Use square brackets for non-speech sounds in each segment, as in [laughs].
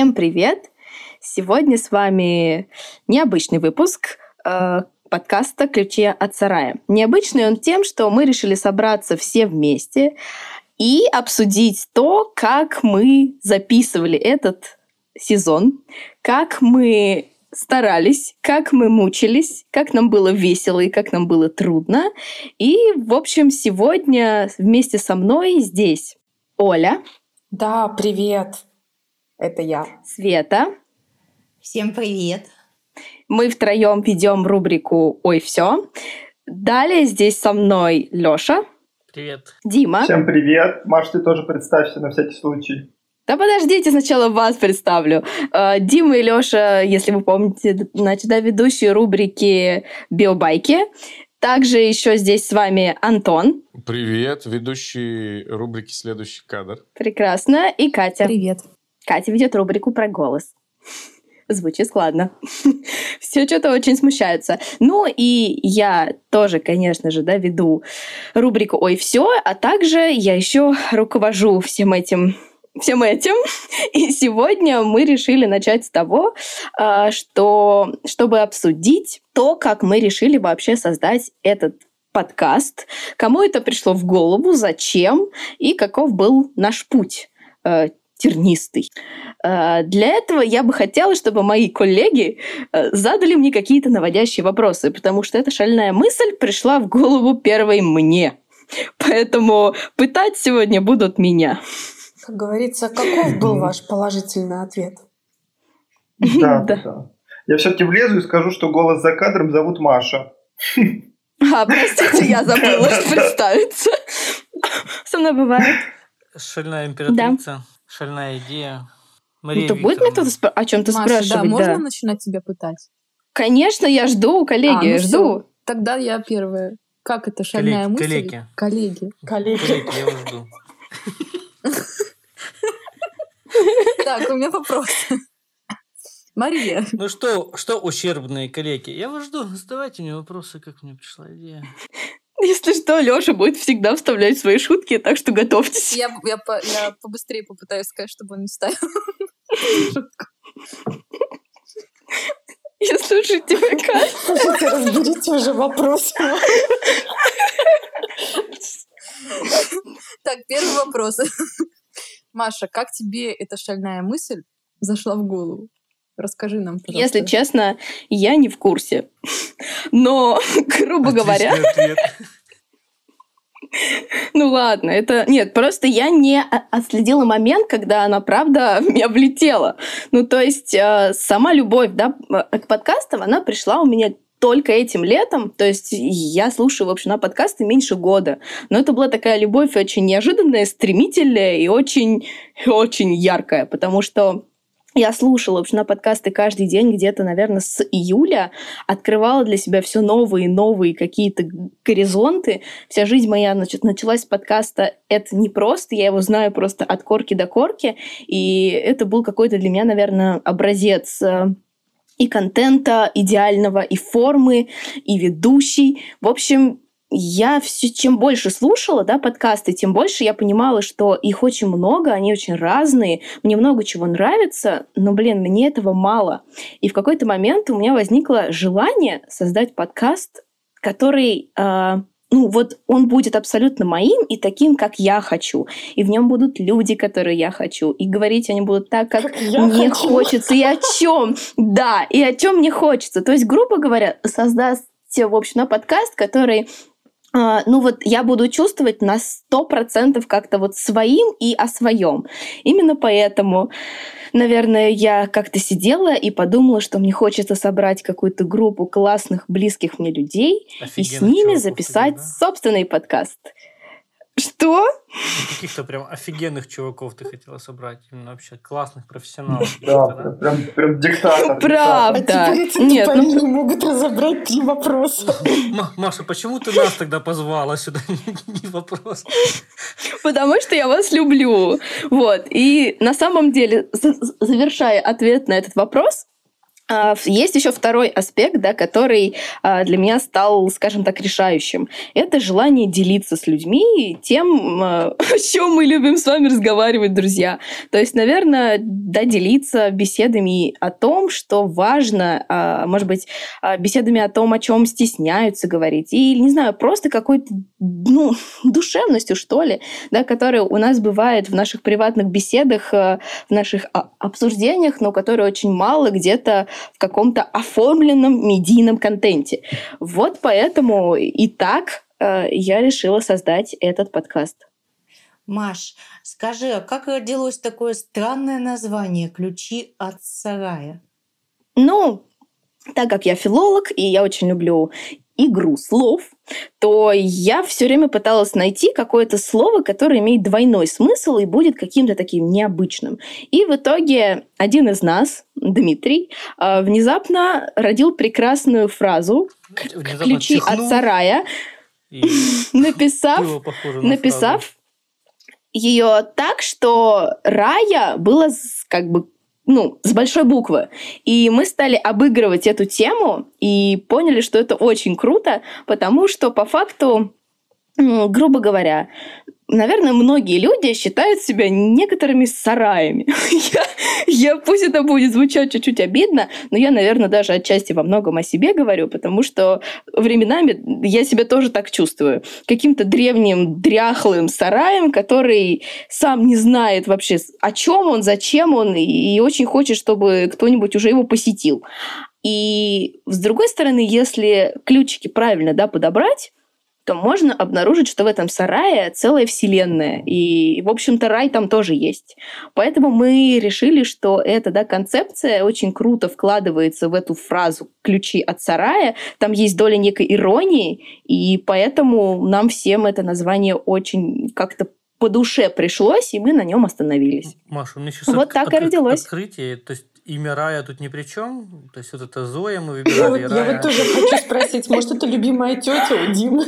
Всем привет! Сегодня с вами необычный выпуск э, подкаста «Ключи от сарая». Необычный он тем, что мы решили собраться все вместе и обсудить то, как мы записывали этот сезон, как мы старались, как мы мучились, как нам было весело и как нам было трудно. И, в общем, сегодня вместе со мной здесь Оля. Да, привет. Это я. Света. Всем привет. Мы втроем ведем рубрику Ой, все. Далее здесь со мной Лёша. Привет. Дима. Всем привет. Маш, ты тоже представься на всякий случай. Да подождите, сначала вас представлю. Э, Дима и Лёша, если вы помните, значит, да, ведущие рубрики «Биобайки». Также еще здесь с вами Антон. Привет, ведущий рубрики «Следующий кадр». Прекрасно. И Катя. Привет. Катя ведет рубрику про голос. [laughs] Звучит складно. [laughs] Все что-то очень смущаются. Ну и я тоже, конечно же, да, веду рубрику «Ой, все», а также я еще руковожу всем этим всем этим. [laughs] И сегодня мы решили начать с того, а, что, чтобы обсудить то, как мы решили вообще создать этот подкаст, кому это пришло в голову, зачем и каков был наш путь э, тернистый. Э, для этого я бы хотела, чтобы мои коллеги э, задали мне какие-то наводящие вопросы, потому что эта шальная мысль пришла в голову первой мне. Поэтому пытать сегодня будут меня. Как говорится, каков был ваш положительный ответ? Да, [laughs] да. да. Я все-таки влезу и скажу, что голос за кадром зовут Маша. А, простите, я [laughs] забыла представиться. [laughs] Со мной бывает. Шальная императрица, шальная идея. Мария Это будет мне кто-то спра- о чем-то Маша, спрашивать? да, можно да. начинать тебя пытать? Конечно, я жду, коллеги, А, ну жду. всё. Тогда я первая. Как это шальная Коллеги, мысль? коллеги. Коллеги. Коллеги. Коллеги, я вас жду. [laughs] Так, у меня вопрос. Мария, Ну что, что ущербные коллеги? Я вас жду. Задавайте мне вопросы, как мне пришла идея. [laughs] Если что, Лёша будет всегда вставлять свои шутки, так что готовьтесь. я, я, по- я побыстрее попытаюсь сказать, чтобы он не ставил. [laughs] Я слушаю тебя. [laughs] Слушайте, разберите уже вопрос. Так, первый вопрос. Маша, как тебе эта шальная мысль зашла в голову? Расскажи нам, пожалуйста. Если честно, я не в курсе. Но, [laughs] грубо говоря, Отличный ответ. ну ладно, это... Нет, просто я не отследила момент, когда она, правда, [laughs] в меня влетела. Ну, то есть э, сама любовь, да, э, к подкастам, она пришла у меня только этим летом, то есть я слушаю, в общем, на подкасты меньше года. Но это была такая любовь очень неожиданная, стремительная и очень, очень яркая, потому что я слушала, в общем, на подкасты каждый день где-то, наверное, с июля, открывала для себя все новые и новые какие-то горизонты. Вся жизнь моя значит, началась с подкаста «Это не просто», я его знаю просто от корки до корки, и это был какой-то для меня, наверное, образец э, и контента идеального, и формы, и ведущий. В общем, я все, чем больше слушала, да, подкасты, тем больше я понимала, что их очень много, они очень разные, мне много чего нравится, но, блин, мне этого мало. И в какой-то момент у меня возникло желание создать подкаст, который, э, ну, вот он будет абсолютно моим и таким, как я хочу. И в нем будут люди, которые я хочу. И говорить они будут так, как, Как мне хочу. хочется, и о чем. [laughs] Да, и о чем мне хочется. То есть, грубо говоря, создаст в общем, на подкаст, который ну вот я буду чувствовать на сто процентов как-то вот своим и о своем. Именно поэтому, наверное, я как-то сидела и подумала, что мне хочется собрать какую-то группу классных, близких мне людей и с ними чуваков записать таких, собственный подкаст. Что? Каких-то прям офигенных чуваков ты хотела собрать. Именно вообще классных профессионалов. Да, прям, прям диктатор. Правда. А эти Нет, ну- тупорылы могут разобрать три вопроса. [laughs] Маша, почему ты нас тогда позвала сюда? [laughs] Не вопрос. Потому что я вас люблю. Вот. И на самом деле, за- завершая ответ на этот вопрос, есть еще второй аспект, да, который а, для меня стал, скажем так, решающим. Это желание делиться с людьми тем, а, [laughs] о чем мы любим с вами разговаривать, друзья. То есть, наверное, да, делиться беседами о том, что важно, может быть, беседами о том, о чем стесняются говорить, или, не знаю, просто какой-то, ну, [laughs] душевностью, что ли, да, которая у нас бывает в наших приватных беседах, в наших обсуждениях, но которые очень мало где-то в каком-то оформленном медийном контенте. Вот поэтому и так э, я решила создать этот подкаст. Маш, скажи, а как родилось такое странное название «Ключи от сарая»? Ну, так как я филолог, и я очень люблю игру слов, то я все время пыталась найти какое-то слово, которое имеет двойной смысл и будет каким-то таким необычным. И в итоге один из нас, Дмитрий, а, внезапно родил прекрасную фразу «ключи чихнул, от сарая», [laughs] написав, написав ее так, что рая было как бы ну, с большой буквы. И мы стали обыгрывать эту тему и поняли, что это очень круто, потому что по факту, грубо говоря, наверное, многие люди считают себя некоторыми сараями. [laughs] я, я, пусть это будет звучать чуть-чуть обидно, но я, наверное, даже отчасти во многом о себе говорю, потому что временами я себя тоже так чувствую. Каким-то древним, дряхлым сараем, который сам не знает вообще, о чем он, зачем он, и очень хочет, чтобы кто-нибудь уже его посетил. И с другой стороны, если ключики правильно да, подобрать, то можно обнаружить, что в этом сарае целая вселенная. И, в общем-то, рай там тоже есть. Поэтому мы решили, что эта да, концепция очень круто вкладывается в эту фразу «ключи от сарая». Там есть доля некой иронии, и поэтому нам всем это название очень как-то по душе пришлось, и мы на нем остановились. Маша, у меня сейчас вот от, так и родилось. Открытие, то есть имя Рая тут ни при чем? То есть вот это Зоя мы [laughs] выбирали, Я, вот, я вот тоже хочу спросить, может, это любимая тетя у Димы?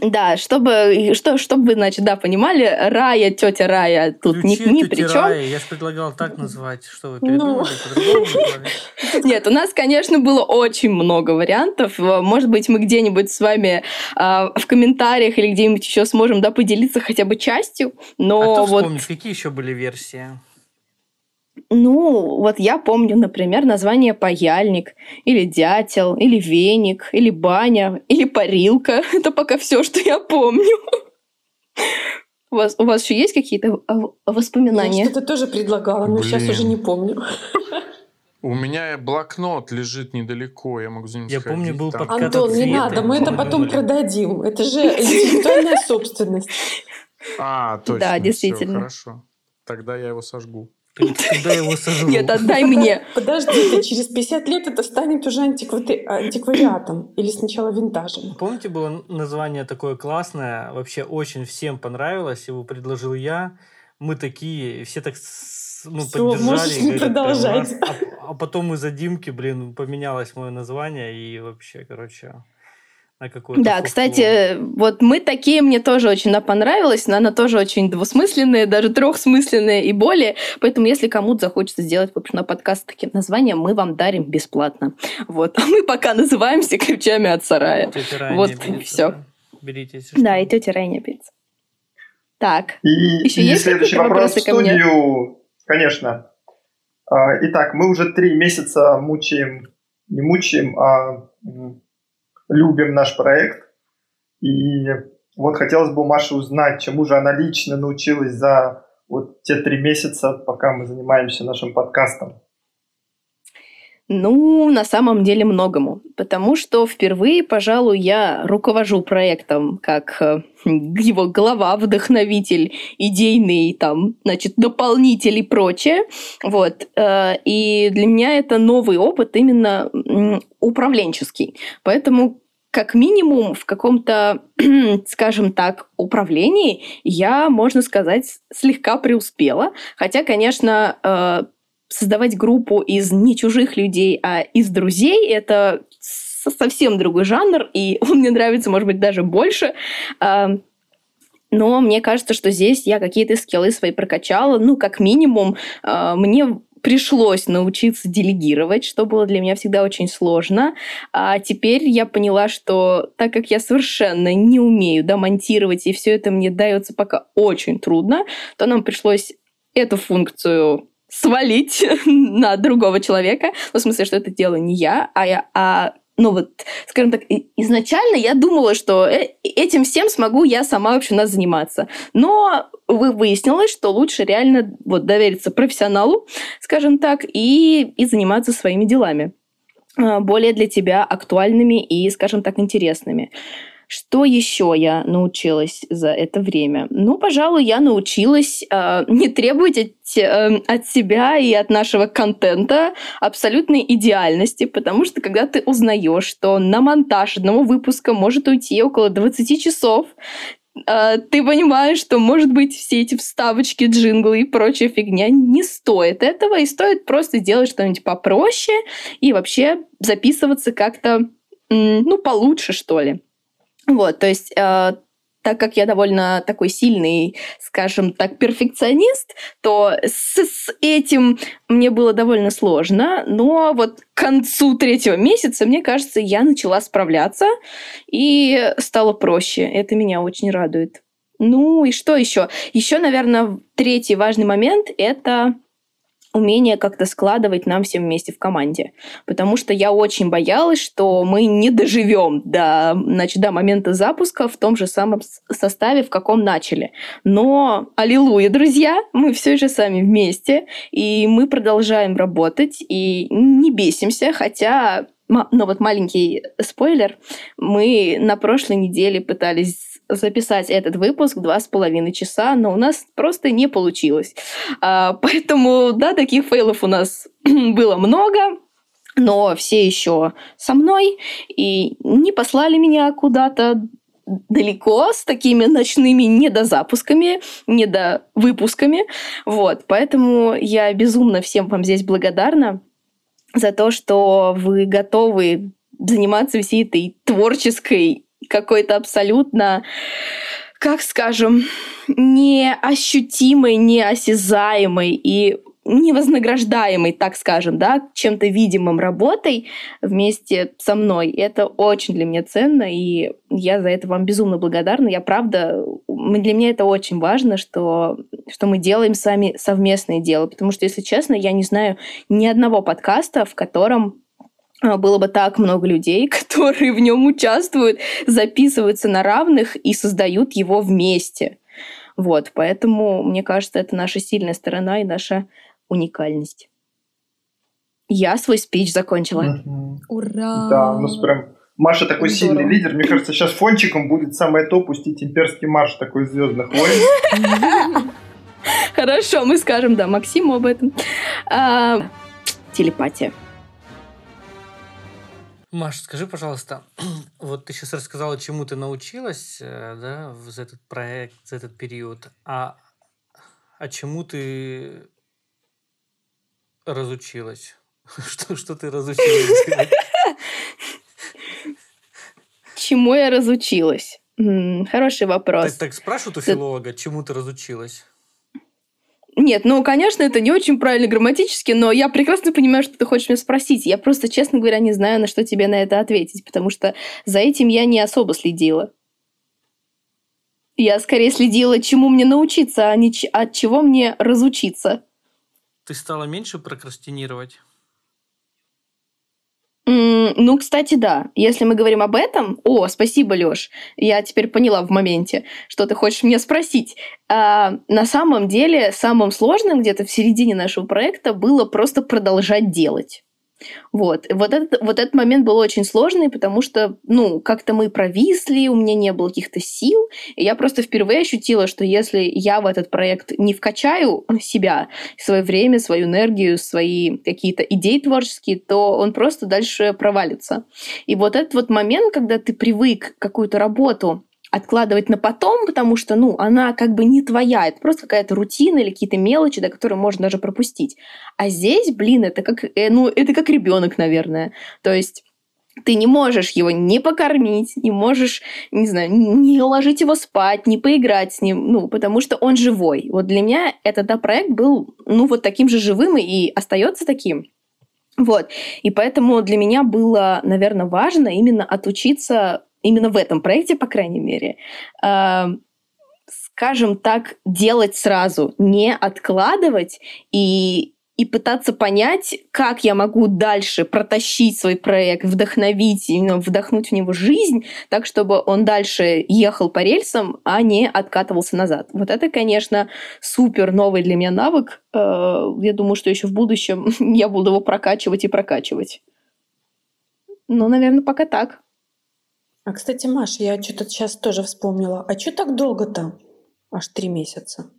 Да, чтобы, что, чтобы вы, значит, да, понимали, Рая, тетя Рая тут Ключи, ни, ни при чем. Рая. Я же предлагал так назвать, что вы передумали, ну... Нет, у нас, конечно, было очень много вариантов. Может быть, мы где-нибудь с вами э, в комментариях или где-нибудь еще сможем, да, поделиться хотя бы частью, но а кто вот... вспомнит, какие еще были версии? Ну, вот я помню, например, название паяльник, или дятел, или веник, или баня, или парилка. [laughs] Это пока все, что я помню. У вас, у вас еще есть какие-то воспоминания? Я что-то тоже предлагала, но Блин. сейчас уже не помню. У меня блокнот лежит недалеко, я могу за ним Я сходить, помню, был там. Антон, не надо, мы это потом продадим. Это же интеллектуальная собственность. А, точно. Да, действительно. Хорошо. Тогда я его сожгу. Куда его сожру? Нет, отдай мне. Подождите, через 50 лет это станет уже антиквари... антиквариатом. Или сначала винтажем. Помните, было название такое классное, вообще очень всем понравилось, его предложил я. Мы такие, все так ну, Всё, поддержали. Можешь не продолжать. А, а потом из-за Димки, блин, поменялось мое название, и вообще, короче, на какую-то Да, фуфлу. кстати, вот мы такие, мне тоже очень понравилось, но она тоже очень двусмысленная, даже трехсмысленная и более. Поэтому, если кому-то захочется сделать, в общем, на подкаст таким названием, мы вам дарим бесплатно. Вот. [laughs] А мы пока называемся ключами от сарая. вот все. Берите, если Да, и тетя не обидится. Так. И, еще и есть следующий вопрос в студию, конечно. А, итак, мы уже три месяца мучаем, не мучаем, а любим наш проект. И вот хотелось бы у Маши узнать, чему же она лично научилась за вот те три месяца, пока мы занимаемся нашим подкастом. Ну, на самом деле многому, потому что впервые, пожалуй, я руковожу проектом как э, его глава, вдохновитель, идейный, там, значит, дополнитель и прочее. Вот. Э, и для меня это новый опыт именно управленческий. Поэтому как минимум в каком-то, [clears throat] скажем так, управлении я, можно сказать, слегка преуспела. Хотя, конечно, э, создавать группу из не чужих людей, а из друзей — это совсем другой жанр, и [laughs] он мне нравится, может быть, даже больше. Э, но мне кажется, что здесь я какие-то скиллы свои прокачала. Ну, как минимум, э, мне пришлось научиться делегировать, что было для меня всегда очень сложно. А теперь я поняла, что так как я совершенно не умею да, монтировать, и все это мне дается пока очень трудно, то нам пришлось эту функцию свалить [laughs] на другого человека. Ну, в смысле, что это дело не я, а, я, а ну вот, скажем так, изначально я думала, что э, этим всем смогу я сама вообще нас заниматься. Но выяснилось, что лучше реально вот довериться профессионалу, скажем так, и, и заниматься своими делами а, более для тебя актуальными и, скажем так, интересными. Что еще я научилась за это время? Ну, пожалуй, я научилась э, не требовать от, э, от себя и от нашего контента абсолютной идеальности, потому что когда ты узнаешь, что на монтаж одного выпуска может уйти около 20 часов, э, ты понимаешь, что, может быть, все эти вставочки, джинглы и прочая фигня не стоит этого, и стоит просто делать что-нибудь попроще и вообще записываться как-то, ну, получше, что ли. Вот, то есть э, так как я довольно такой сильный, скажем так, перфекционист, то с, с этим мне было довольно сложно. Но вот к концу третьего месяца, мне кажется, я начала справляться и стало проще. Это меня очень радует. Ну и что еще? Еще, наверное, третий важный момент — это умение как-то складывать нам всем вместе в команде. Потому что я очень боялась, что мы не доживем до, значит, до момента запуска в том же самом составе, в каком начали. Но, аллилуйя, друзья, мы все же сами вместе, и мы продолжаем работать, и не бесимся, хотя ну вот маленький спойлер, мы на прошлой неделе пытались записать этот выпуск два с половиной часа, но у нас просто не получилось. А, поэтому, да, таких фейлов у нас [clears throat] было много, но все еще со мной и не послали меня куда-то далеко с такими ночными недозапусками, недовыпусками. Вот, поэтому я безумно всем вам здесь благодарна за то, что вы готовы заниматься всей этой творческой какой-то абсолютно как скажем, неощутимой, неосязаемой и невознаграждаемой, так скажем, да, чем-то видимым работой вместе со мной. Это очень для меня ценно, и я за это вам безумно благодарна. Я правда, для меня это очень важно, что, что мы делаем сами совместное дело, потому что, если честно, я не знаю ни одного подкаста, в котором было бы так много людей, [laughs] которые в нем участвуют, записываются на равных и создают его вместе. Вот, поэтому, мне кажется, это наша сильная сторона и наша уникальность. Я свой спич закончила. Ура! Да, ну прям Маша такой Здорово. сильный лидер. Мне кажется, сейчас фончиком будет самое то пустить имперский марш такой звездных войн. [laughs] Хорошо, мы скажем, да, Максиму об этом. А, телепатия. Маш, скажи, пожалуйста, [clears throat] вот ты сейчас рассказала, чему ты научилась, э, да, за этот проект, за этот период, а, а чему ты разучилась? [laughs] Что, что ты разучилась делать? [laughs] Чему я разучилась? Хороший вопрос. Так, так спрашивают у филолога, чему ты разучилась? Нет, ну, конечно, это не очень правильно грамматически, но я прекрасно понимаю, что ты хочешь меня спросить. Я просто, честно говоря, не знаю, на что тебе на это ответить, потому что за этим я не особо следила. Я скорее следила, чему мне научиться, а не от чего мне разучиться. Ты стала меньше прокрастинировать? Ну, кстати, да. Если мы говорим об этом... О, спасибо, Лёш. Я теперь поняла в моменте, что ты хочешь мне спросить. А, на самом деле, самым сложным где-то в середине нашего проекта было просто продолжать делать. Вот. Вот этот, вот этот момент был очень сложный, потому что, ну, как-то мы провисли, у меня не было каких-то сил, и я просто впервые ощутила, что если я в этот проект не вкачаю себя, свое время, свою энергию, свои какие-то идеи творческие, то он просто дальше провалится. И вот этот вот момент, когда ты привык какую-то работу откладывать на потом, потому что, ну, она как бы не твоя, это просто какая-то рутина или какие-то мелочи, да, которые можно даже пропустить. А здесь, блин, это как, э, ну, это как ребенок, наверное. То есть ты не можешь его не покормить, не можешь, не знаю, не уложить его спать, не поиграть с ним, ну, потому что он живой. Вот для меня этот да, проект был, ну, вот таким же живым и остается таким. Вот. И поэтому для меня было, наверное, важно именно отучиться именно в этом проекте, по крайней мере, э, скажем так, делать сразу, не откладывать и и пытаться понять, как я могу дальше протащить свой проект, вдохновить, именно вдохнуть в него жизнь, так, чтобы он дальше ехал по рельсам, а не откатывался назад. Вот это, конечно, супер новый для меня навык. Э, я думаю, что еще в будущем [laughs] я буду его прокачивать и прокачивать. Ну, наверное, пока так. А, кстати, Маша, я что-то сейчас тоже вспомнила. А что так долго-то? Аж три месяца.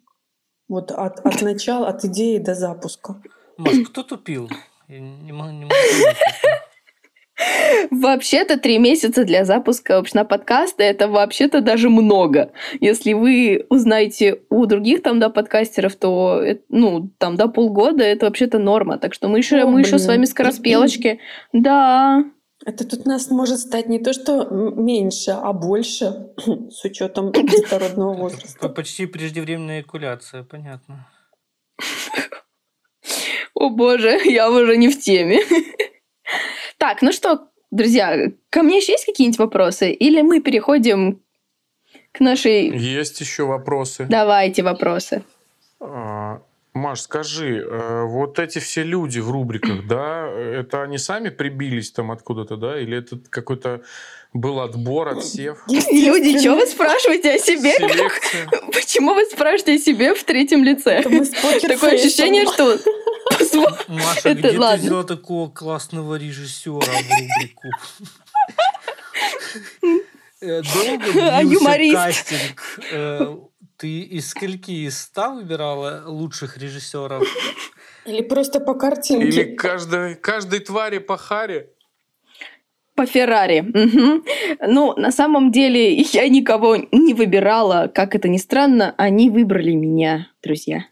Вот от, от [laughs] начала, от идеи до запуска. Маш, кто тупил? Я не могу, не могу Вообще-то три месяца для запуска общего подкаста это вообще-то даже много. Если вы узнаете у других там да подкастеров, то ну там да полгода это вообще-то норма. Так что мы еще О, мы еще с вами скороспелочки. [clears throat] Да. Это тут нас может стать не то, что меньше, а больше, [clears throat] с учетом детородного возраста. Почти преждевременная экуляция, понятно. О боже, [laughs] я уже не в теме. [laughs] Так, ну что, друзья, ко мне еще есть какие-нибудь вопросы? Или мы переходим к нашей... Есть еще вопросы. Давайте вопросы. А, Маш, скажи, э, вот эти все люди в рубриках, [clears throat] да, это они сами прибились там откуда-то, да, или это какой-то был отбор, отсев? Люди, что вы спрашиваете о себе? [laughs] Почему вы спрашиваете о себе в третьем лице? [laughs] Такое ощущение, что... [laughs] Маша, где ты взяла такого классного режиссера в рубрику? Э, долго длился кастинг э, ты из скольки из ста выбирала лучших режиссеров? Или просто по картинке? Или каждой, каждой твари по харе? По Феррари. Угу. Ну, на самом деле, я никого не выбирала. Как это ни странно, они выбрали меня, друзья.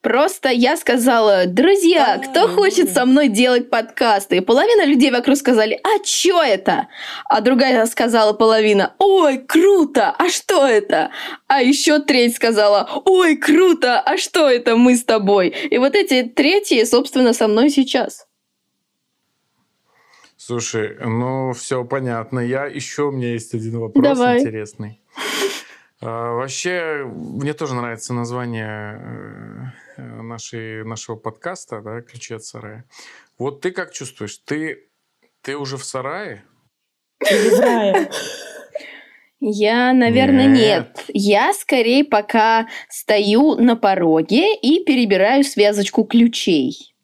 Просто я сказала, друзья, кто хочет со мной делать подкасты? И половина людей вокруг сказали, а чё это? А другая сказала половина, ой, круто, а что это? А еще треть сказала, ой, круто, а что это мы с тобой? И вот эти третьи, собственно, со мной сейчас. Слушай, ну все понятно. Я еще у меня есть один вопрос Давай. интересный. А, вообще, мне тоже нравится название э, нашей, нашего подкаста, да, «Ключи от сарая». Вот ты как чувствуешь? Ты, ты уже в сарае? Или в рае? Я, наверное, нет. нет. Я скорее пока стою на пороге и перебираю связочку ключей.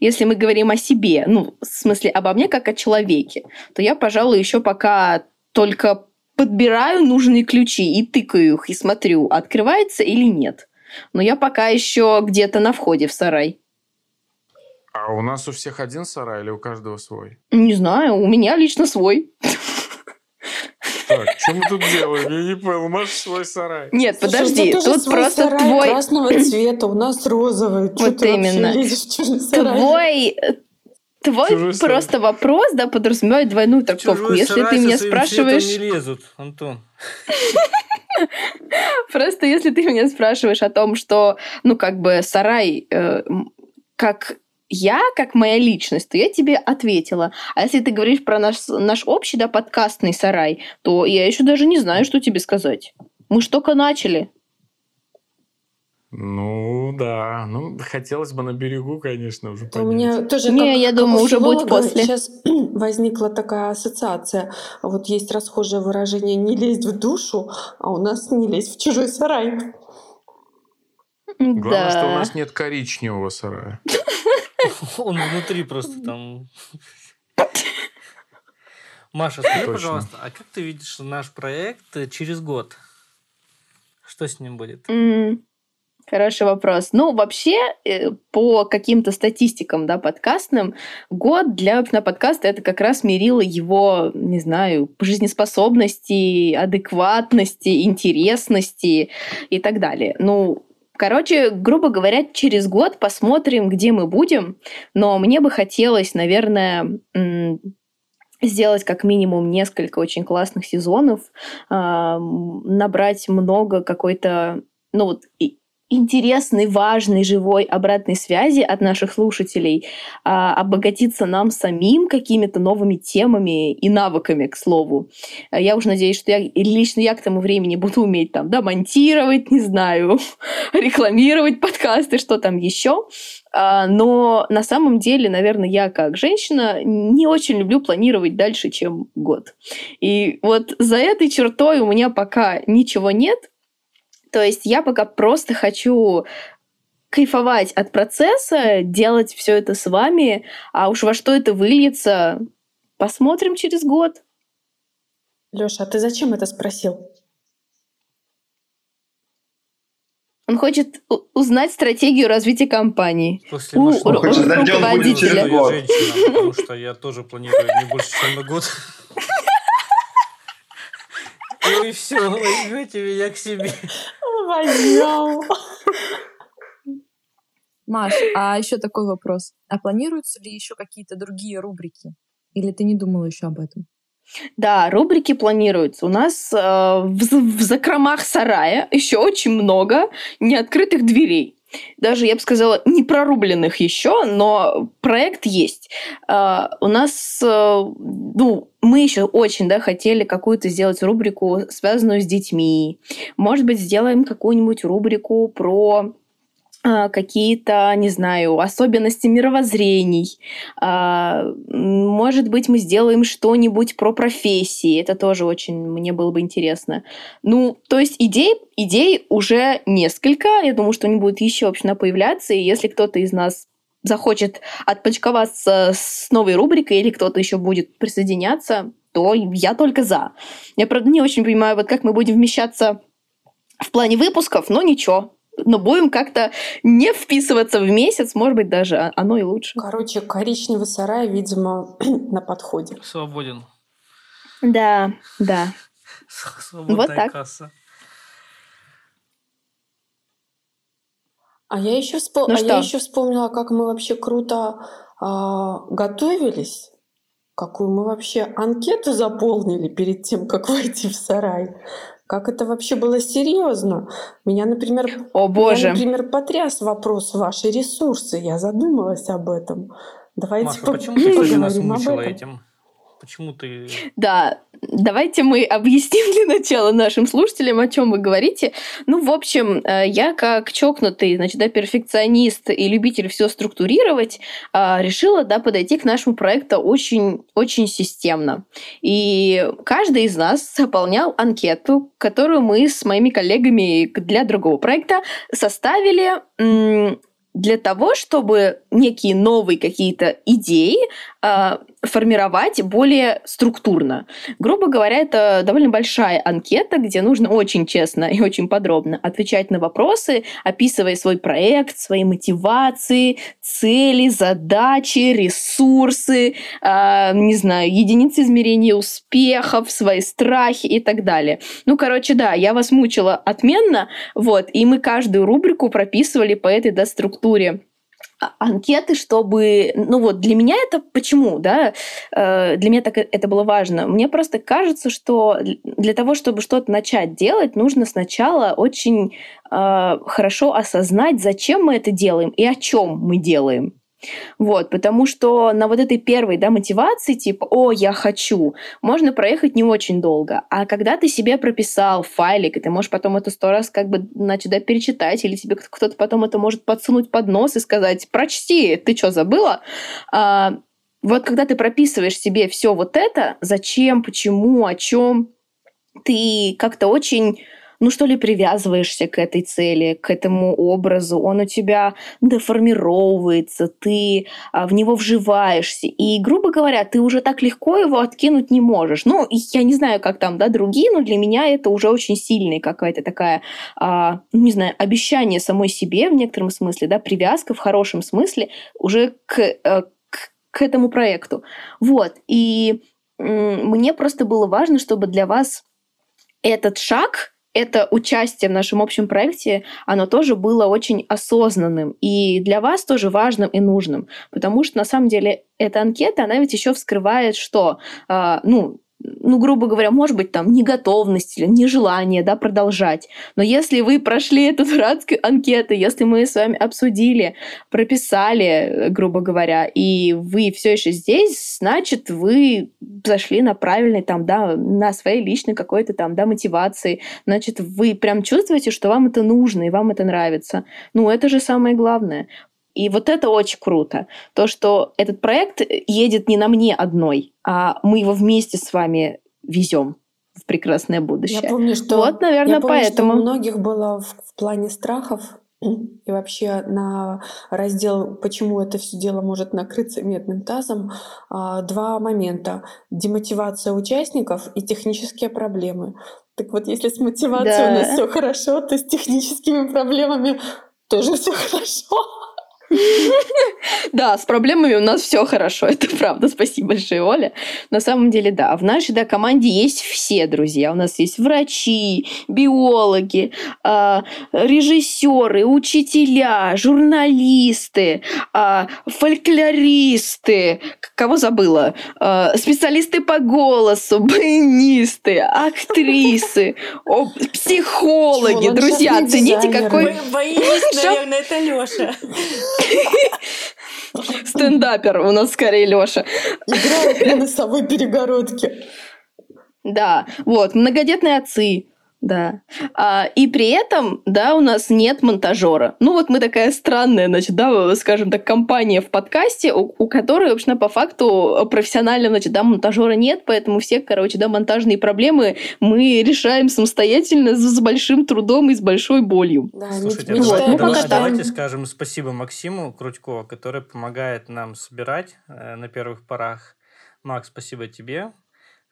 Если мы говорим о себе, ну, в смысле, обо мне как о человеке, то я, пожалуй, еще пока только подбираю нужные ключи и тыкаю их, и смотрю, открывается или нет. Но я пока еще где-то на входе в сарай. А у нас у всех один сарай или у каждого свой? Не знаю, у меня лично свой. Так, что мы тут делаем? Я не понял, у нас свой сарай. Нет, Слушай, подожди, тут просто сарай твой... красного цвета, у нас розовый. [laughs] Вот именно. Твой Твой Чужой просто сарай. вопрос, да, подразумевает двойную трактовку. Чужой если ты меня спрашиваешь... не лезут, Антон. [laughs] Просто если ты меня спрашиваешь о том, что, ну, как бы сарай, э, как я, как моя личность, то я тебе ответила. А если ты говоришь про наш, наш общий, да, подкастный сарай, то я еще даже не знаю, что тебе сказать. Мы ж только начали. Ну да, ну хотелось бы на берегу, конечно, уже У меня тоже Не, как, я как думаю, уже будет после. Сейчас [clears throat] возникла такая ассоциация. Вот есть расхожее выражение «не лезть в душу», а у нас «не лезть в чужой сарай». Главное, да. что у нас нет коричневого сарая. [laughs] Он внутри просто там... Маша, скажи, пожалуйста, а как ты видишь наш проект через год? Что с ним будет? Хороший вопрос. Ну, вообще, э, по каким-то статистикам, да, подкастным, год для подкаста это как раз мерило его, не знаю, жизнеспособности, адекватности, интересности и так далее. Ну, Короче, грубо говоря, через год посмотрим, где мы будем. Но мне бы хотелось, наверное, сделать как минимум несколько очень классных сезонов, э, набрать много какой-то, ну вот, интересной, важной, живой обратной связи от наших слушателей, а, обогатиться нам самим какими-то новыми темами и навыками, к слову. Я уже надеюсь, что я, лично я к тому времени буду уметь там, да, монтировать, не знаю, [laughs] рекламировать подкасты, что там еще. А, но на самом деле, наверное, я как женщина не очень люблю планировать дальше, чем год. И вот за этой чертой у меня пока ничего нет, то есть я пока просто хочу кайфовать от процесса, делать все это с вами, а уж во что это выльется, посмотрим через год. Лёша, а ты зачем это спросил? Он хочет узнать стратегию развития компании. После У, ру- хочет знать, где он будет через год. Женщина, потому что я тоже планирую не больше, чем на год. [laughs] Ну и все, возьмете меня к себе. Возьмем. Маш, а еще такой вопрос. А планируются ли еще какие-то другие рубрики? Или ты не думала еще об этом? Да, рубрики планируются. У нас э, в, в закромах сарая еще очень много неоткрытых дверей даже, я бы сказала, не прорубленных еще, но проект есть. Uh, у нас, uh, ну, мы еще очень, да, хотели какую-то сделать рубрику, связанную с детьми. Может быть, сделаем какую-нибудь рубрику про а, какие-то, не знаю, особенности мировоззрений. А, может быть, мы сделаем что-нибудь про профессии. Это тоже очень мне было бы интересно. Ну, то есть идей, идей уже несколько. Я думаю, что они будут еще, в общем, появляться. И если кто-то из нас захочет отпочковаться с новой рубрикой или кто-то еще будет присоединяться, то я только за. Я, правда, не очень понимаю, вот как мы будем вмещаться в плане выпусков, но ничего, но будем как-то не вписываться в месяц, может быть, даже оно и лучше. Короче, коричневый сарай, видимо, [clears throat] на подходе. Свободен. Да, да. Свободная вот так. касса. А я еще, вспом... ну а я еще вспомнила, как мы вообще круто а, готовились, какую мы вообще анкету заполнили перед тем, как [laughs] войти в сарай. Как это вообще было серьезно? Меня, например, О, боже. Меня, например, потряс вопрос ваши ресурсы. Я задумалась об этом. Давайте Маша, по- почему ты [laughs] нас мучила этим? Почему ты... Да, давайте мы объясним для начала нашим слушателям, о чем вы говорите. Ну, в общем, э, я как чокнутый, значит, да, перфекционист и любитель все структурировать, э, решила, да, подойти к нашему проекту очень, очень системно. И каждый из нас заполнял анкету, которую мы с моими коллегами для другого проекта составили для того, чтобы некие новые какие-то идеи э, формировать более структурно. Грубо говоря, это довольно большая анкета, где нужно очень честно и очень подробно отвечать на вопросы, описывая свой проект, свои мотивации, цели, задачи, ресурсы, э, не знаю, единицы измерения успехов, свои страхи и так далее. Ну, короче, да, я вас мучила отменно, вот, и мы каждую рубрику прописывали по этой да, структуре анкеты, чтобы... Ну вот, для меня это почему, да? Э, для меня так это было важно. Мне просто кажется, что для того, чтобы что-то начать делать, нужно сначала очень э, хорошо осознать, зачем мы это делаем и о чем мы делаем. Вот, потому что на вот этой первой да, мотивации, типа «О, я хочу», можно проехать не очень долго. А когда ты себе прописал файлик, и ты можешь потом это сто раз как бы, значит, да, перечитать, или тебе кто-то потом это может подсунуть под нос и сказать «Прочти, ты что, забыла?» а, Вот когда ты прописываешь себе все вот это, зачем, почему, о чем, ты как-то очень ну что ли, привязываешься к этой цели, к этому образу, он у тебя деформировывается, ты а, в него вживаешься. И, грубо говоря, ты уже так легко его откинуть не можешь. Ну, я не знаю, как там, да, другие, но для меня это уже очень сильная какая-то такая, а, ну, не знаю, обещание самой себе в некотором смысле, да, привязка в хорошем смысле уже к, э, к, к этому проекту. Вот. И мне просто было важно, чтобы для вас этот шаг это участие в нашем общем проекте, оно тоже было очень осознанным и для вас тоже важным и нужным, потому что на самом деле эта анкета, она ведь еще вскрывает, что, э, ну, ну, грубо говоря, может быть, там, неготовность или нежелание, да, продолжать. Но если вы прошли эту дурацкую анкету, если мы с вами обсудили, прописали, грубо говоря, и вы все еще здесь, значит, вы зашли на правильный там, да, на своей личной какой-то там, да, мотивации. Значит, вы прям чувствуете, что вам это нужно и вам это нравится. Ну, это же самое главное. И вот это очень круто. То, что этот проект едет не на мне одной, а мы его вместе с вами везем в прекрасное будущее. Я помню, что, вот, наверное, я помню, поэтому. Что у многих было в, в плане страхов [clears throat] и вообще на раздел, почему это все дело может накрыться медным тазом, а, два момента. Демотивация участников и технические проблемы. Так вот, если с мотивацией да. у нас все хорошо, то с техническими проблемами тоже все [laughs] хорошо. Да, с проблемами у нас все хорошо, это правда. Спасибо большое, Оля. На самом деле, да, в нашей да, команде есть все друзья. У нас есть врачи, биологи, э, режиссеры, учителя, журналисты, э, фольклористы, кого забыла, э, специалисты по голосу, баянисты, актрисы, о, психологи. Друзья, оцените, какой... Баянист, наверное, это Лёша. [laughs] Стендапер у нас скорее Лёша. Играет на носовой перегородке. Да, вот, многодетные отцы, да. А, и при этом, да, у нас нет монтажера. Ну вот мы такая странная, значит, да, скажем так, компания в подкасте, у, у которой, в общем, по факту профессионально, значит, да, монтажера нет, поэтому все, короче, да, монтажные проблемы мы решаем самостоятельно с, с большим трудом и с большой болью. Да, Слушайте, мы, давайте, вот, давайте, давайте скажем спасибо Максиму Крутько, который помогает нам собирать э, на первых порах. Макс, спасибо тебе.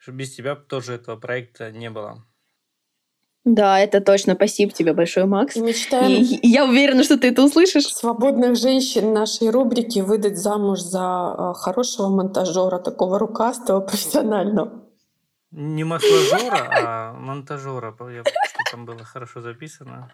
Без тебя тоже этого проекта не было. Да, это точно. Спасибо тебе большое, Макс. И мечтаем и, я уверена, что ты это услышишь. Свободных женщин нашей рубрики выдать замуж за э, хорошего монтажера, такого рукастого, профессионального. Не масложора, а монтажера. Я, что там было хорошо записано.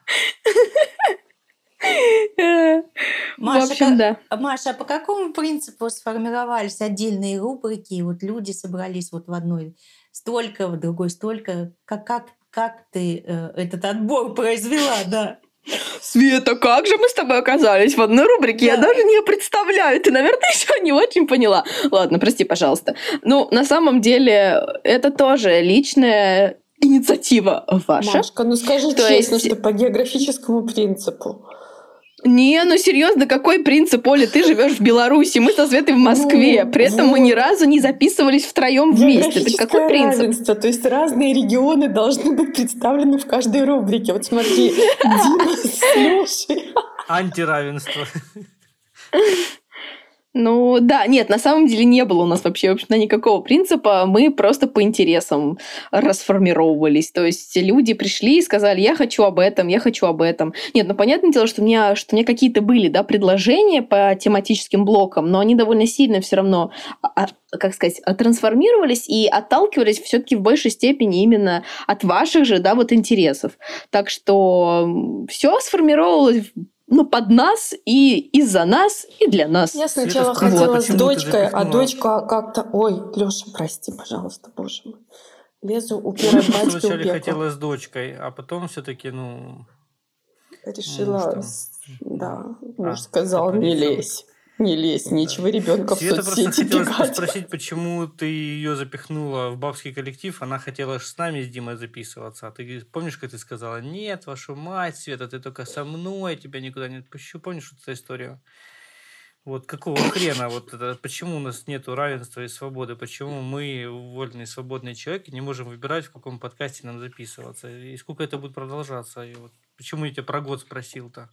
Маша, В общем, да. Маша, а по какому принципу сформировались отдельные рубрики? Вот люди собрались вот в одной столько, в другой столько. Как, как как ты э, этот отбор произвела, да? Света, как же мы с тобой оказались в одной рубрике? Да. Я даже не представляю. Ты, наверное, [laughs] еще не очень поняла. Ладно, прости, пожалуйста. Ну, на самом деле, это тоже личная инициатива ваша. Машка, ну скажи То честно, есть... что по географическому принципу. Не, ну серьезно, какой принцип, Оля? Ты живешь в Беларуси, мы со Светой в Москве. Ну, При этом мы ни разу не записывались втроем вместе. Это какой принцип? Равенство, то есть разные регионы должны быть представлены в каждой рубрике. Вот смотри, [laughs] Дима с Лешей. Антиравенство. [laughs] Ну да, нет, на самом деле не было у нас вообще, в общем-то, никакого принципа. Мы просто по интересам расформировывались. То есть люди пришли и сказали, я хочу об этом, я хочу об этом. Нет, ну понятное дело, что у меня, что у меня какие-то были да, предложения по тематическим блокам, но они довольно сильно все равно а, а, как сказать, трансформировались и отталкивались все-таки в большей степени именно от ваших же, да, вот интересов. Так что все сформировалось ну, под нас и из-за нас, и для нас. Я сначала Света, хотела вот. с дочкой, а дочка как-то... Ой, Лёша, прости, пожалуйста, боже мой. Лезу у первой батьки Вначале хотела с дочкой, а потом все таки ну... Решила, ну, да, муж а, сказал, не лезь. Не лезь, нечего ребенка в Света соцсети просто хотела спросить, почему ты ее запихнула в бабский коллектив. Она хотела с нами с Димой записываться. А ты помнишь, как ты сказала, нет, вашу мать, Света, ты только со мной, тебя никуда не отпущу. Помнишь вот эту историю? Вот какого хрена, вот это, почему у нас нет равенства и свободы, почему мы, вольные свободные человеки, не можем выбирать, в каком подкасте нам записываться, и сколько это будет продолжаться, и вот почему я тебя про год спросил-то?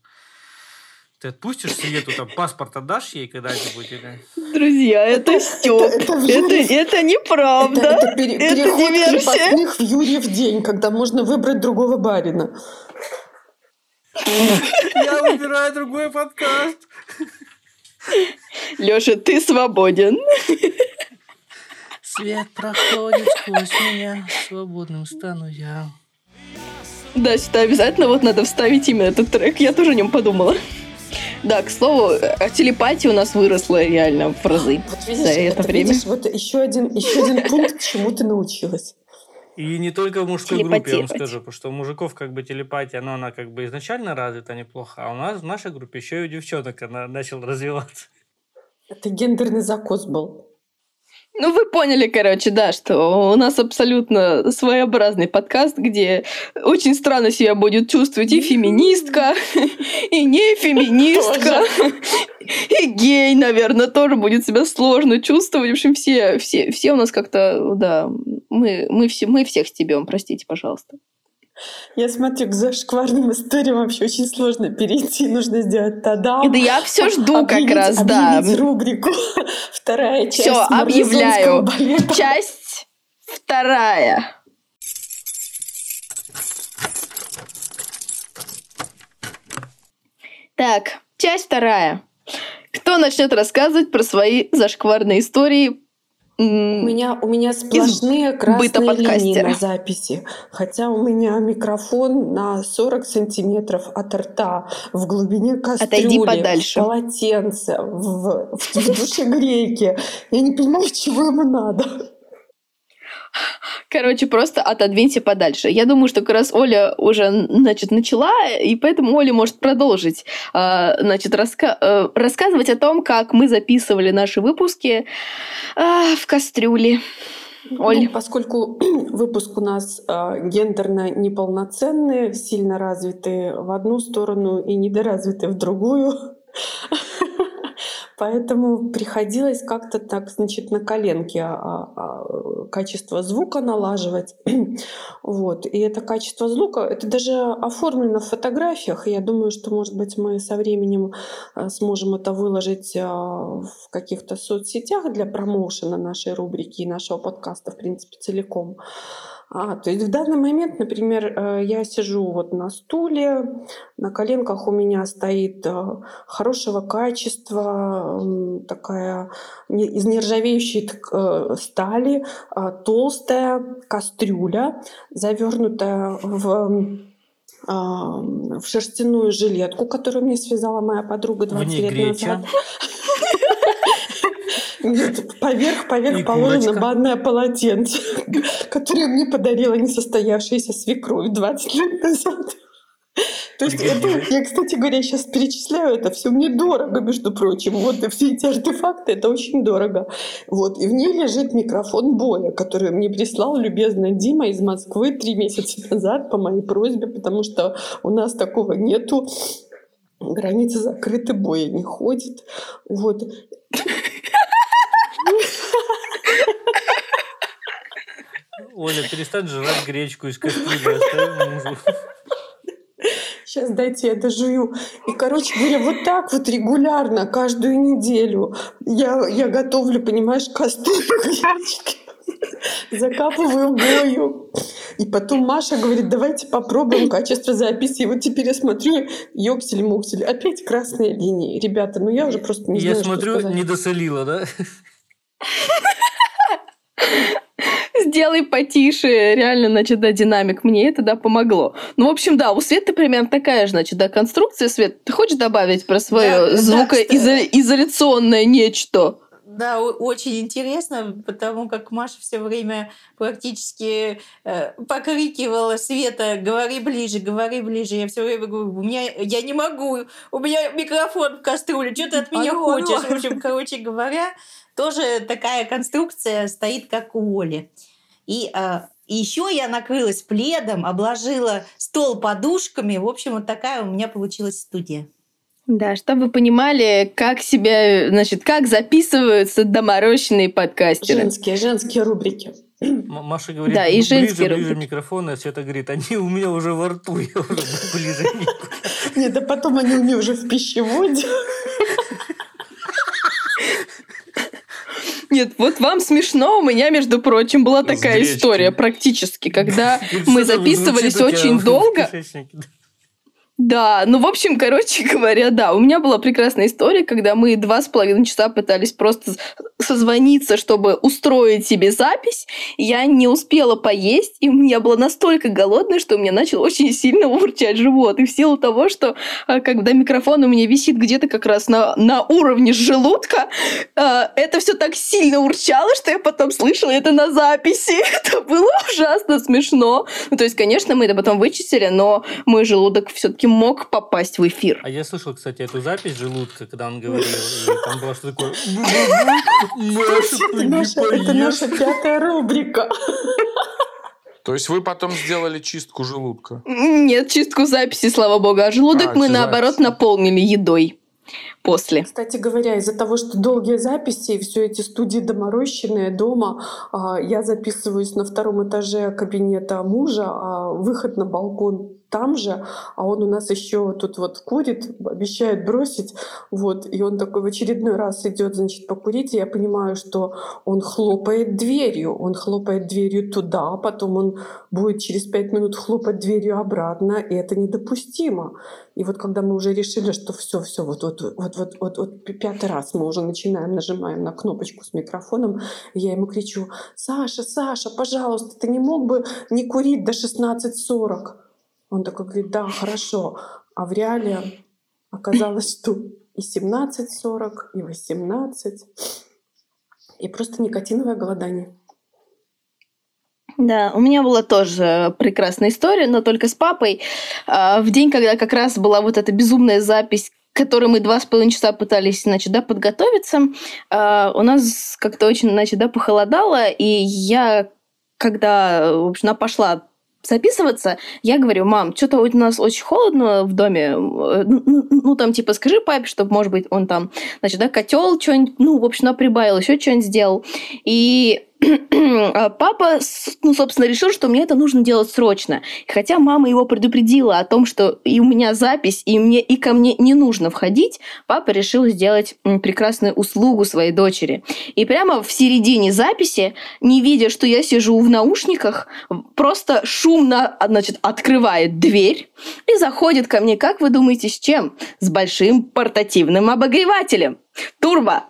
Ты отпустишь Свету, там паспорт отдашь ей когда-нибудь? Или... Друзья, это стёб. Это, это, это, это неправда. Это, это, пере, это диверсия. в Юрьев день, когда можно выбрать другого барина. Я выбираю другой подкаст. Лёша, ты свободен. Свет проходит сквозь меня, свободным стану я. Да, сюда обязательно вот надо вставить именно этот трек. Я тоже о нем подумала. Да, к слову, телепатия у нас выросла реально в разы вот видишь, за это, это время. Видишь, вот еще один, еще один [laughs] пункт, чему ты научилась. И не только в мужской группе, я вам скажу, потому что у мужиков как бы телепатия, но она как бы изначально развита неплохо, а у нас в нашей группе еще и у девчонок она начала [laughs] развиваться. Это гендерный закос был. Ну, вы поняли, короче, да, что у нас абсолютно своеобразный подкаст, где очень странно себя будет чувствовать и феминистка, [laughs] и не феминистка, и гей, наверное, тоже будет себя сложно чувствовать. В общем, все, все, все у нас как-то, да, мы, мы, все, мы всех стебем, простите, пожалуйста. Я смотрю, к зашкварным историям вообще очень сложно перейти. Нужно сделать тогда. Да я все жду как раз, да. рубрику. [laughs] Вторая часть. Все, объявляю. Часть вторая. Так, часть вторая. Кто начнет рассказывать про свои зашкварные истории у меня, у меня сплошные красные линии на записи. Хотя у меня микрофон на 40 сантиметров от рта в глубине кастрюли, в полотенце, в, в, в душегрейке. Я не понимаю, [laughs] чего ему надо. Короче, просто отодвиньте подальше. Я думаю, что как раз Оля уже, значит, начала, и поэтому Оля может продолжить, а, значит, раска э, рассказывать о том, как мы записывали наши выпуски а, в кастрюле. Ну, Оль. Ну, поскольку [clears throat] выпуск у нас э, гендерно неполноценный, сильно развитый в одну сторону и недоразвитый в другую, [laughs] Поэтому приходилось как-то так, значит, на коленке а, а, качество звука налаживать. [clears throat] вот. И это качество звука, это даже оформлено в фотографиях. И я думаю, что, может быть, мы со временем а, сможем это выложить а, в каких-то соцсетях для промоушена нашей рубрики и нашего подкаста, в принципе, целиком. А, то есть в данный момент, например, э, я сижу вот на стуле, на коленках у меня стоит э, хорошего качества такая из нержавеющей э, стали толстая кастрюля, завернутая в в шерстяную жилетку, которую мне связала моя подруга 20 лет назад. Нет, поверх, поверх положено банное полотенце, которое мне подарила несостоявшаяся свекровь 20 лет назад. То есть это, я, кстати говоря, сейчас перечисляю это все мне дорого, между прочим. Вот и все эти артефакты, это очень дорого. Вот. И в ней лежит микрофон боя, который мне прислал любезно Дима из Москвы три месяца назад по моей просьбе, потому что у нас такого нету. Границы закрыты, боя не ходит. Вот. Оля, перестань жрать гречку из кастрюли, оставь мужу. Сейчас дайте я дожую. И, короче говоря, вот так вот регулярно, каждую неделю я, я готовлю, понимаешь, кастрюлю [laughs] гречки. Закапываю бою. И потом Маша говорит, давайте попробуем качество записи. И вот теперь я смотрю, ёксель-муксель, опять красные линии. Ребята, ну я уже просто не я знаю, Я смотрю, не досолила, да? Сделай потише, реально, значит, да, динамик. Мне это, да, помогло. Ну, в общем, да, у Светы примерно такая же, значит, да, конструкция. Свет, ты хочешь добавить про свое да, звукоизоляционное да, нечто? Да, очень интересно, потому как Маша все время практически э, покрикивала Света, говори ближе, говори ближе. Я все время говорю, у меня, я не могу, у меня микрофон в кастрюле, что ты от меня алло, хочешь? В [laughs] общем, короче говоря, тоже такая конструкция стоит, как у Оли. И, э, и еще я накрылась пледом, обложила стол подушками. В общем, вот такая у меня получилась студия. Да, чтобы вы понимали, как себя, значит, как записываются доморощенные подкастеры. Женские, женские рубрики. Маша говорит, да, и ближе, ближе микрофон, а Света говорит, они у меня уже во рту, я уже [laughs] ближе Нет, да потом они у меня уже в пищеводе. [laughs] Нет, вот вам смешно. У меня, между прочим, была такая история практически, когда [laughs] мы записывались очень долго. [laughs] Да, ну, в общем, короче [laughs] говоря, да, у меня была прекрасная история, когда мы два с половиной часа пытались просто созвониться, чтобы устроить себе запись. Я не успела поесть, и я была настолько голодная, что у меня начал очень сильно урчать живот. И в силу того, что а, когда микрофон у меня висит где-то как раз на, на уровне желудка, а, это все так сильно урчало, что я потом слышала это на записи. [laughs] Это было ужасно смешно. Ну, то есть, конечно, мы это потом вычислили, но мой желудок все-таки мог попасть в эфир. А я слышал, кстати, эту запись желудка, когда он говорил, там было что такое это, наша, это наша пятая рубрика. То есть вы потом сделали чистку желудка? Нет, чистку записи, слава богу. А желудок а, мы, наоборот, записи. наполнили едой после. Кстати говоря, из-за того, что долгие записи и все эти студии доморощенные дома, а, я записываюсь на втором этаже кабинета мужа, а выход на балкон там же, а он у нас еще тут вот курит, обещает бросить, вот, и он такой в очередной раз идет, значит, покурить, и я понимаю, что он хлопает дверью, он хлопает дверью туда, потом он будет через пять минут хлопать дверью обратно, и это недопустимо. И вот когда мы уже решили, что все, все, вот, вот, вот, вот, вот, вот пятый раз мы уже начинаем, нажимаем на кнопочку с микрофоном, я ему кричу, Саша, Саша, пожалуйста, ты не мог бы не курить до 16.40? Он такой говорит, да, хорошо. А в реале оказалось, что и 17.40, и 18, и просто никотиновое голодание. Да, у меня была тоже прекрасная история, но только с папой. А, в день, когда как раз была вот эта безумная запись к которой мы два с половиной часа пытались, значит, да, подготовиться, а, у нас как-то очень, значит, да, похолодало, и я, когда, в общем, пошла записываться, я говорю, мам, что-то у нас очень холодно в доме, ну, ну, ну там, типа, скажи папе, чтобы, может быть, он там, значит, да, котел что-нибудь, ну, в общем, прибавил, еще что-нибудь сделал. И папа, ну, собственно, решил, что мне это нужно делать срочно. Хотя мама его предупредила о том, что и у меня запись, и мне и ко мне не нужно входить, папа решил сделать прекрасную услугу своей дочери. И прямо в середине записи, не видя, что я сижу в наушниках, просто шумно, значит, открывает дверь и заходит ко мне, как вы думаете, с чем? С большим портативным обогревателем. Турбо.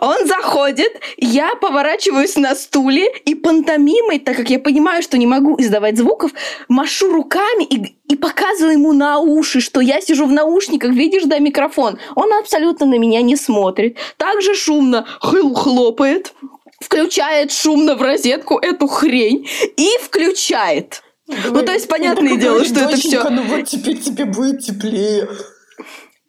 Он заходит, я поворачиваюсь на стуле и пантомимой, так как я понимаю, что не могу издавать звуков, машу руками и, и показываю ему на уши, что я сижу в наушниках, видишь, да, микрофон. Он абсолютно на меня не смотрит. Также шумно хл хлопает, включает шумно в розетку эту хрень и включает. ну, то есть, понятное дело, что это все... Ну вот теперь тебе будет теплее.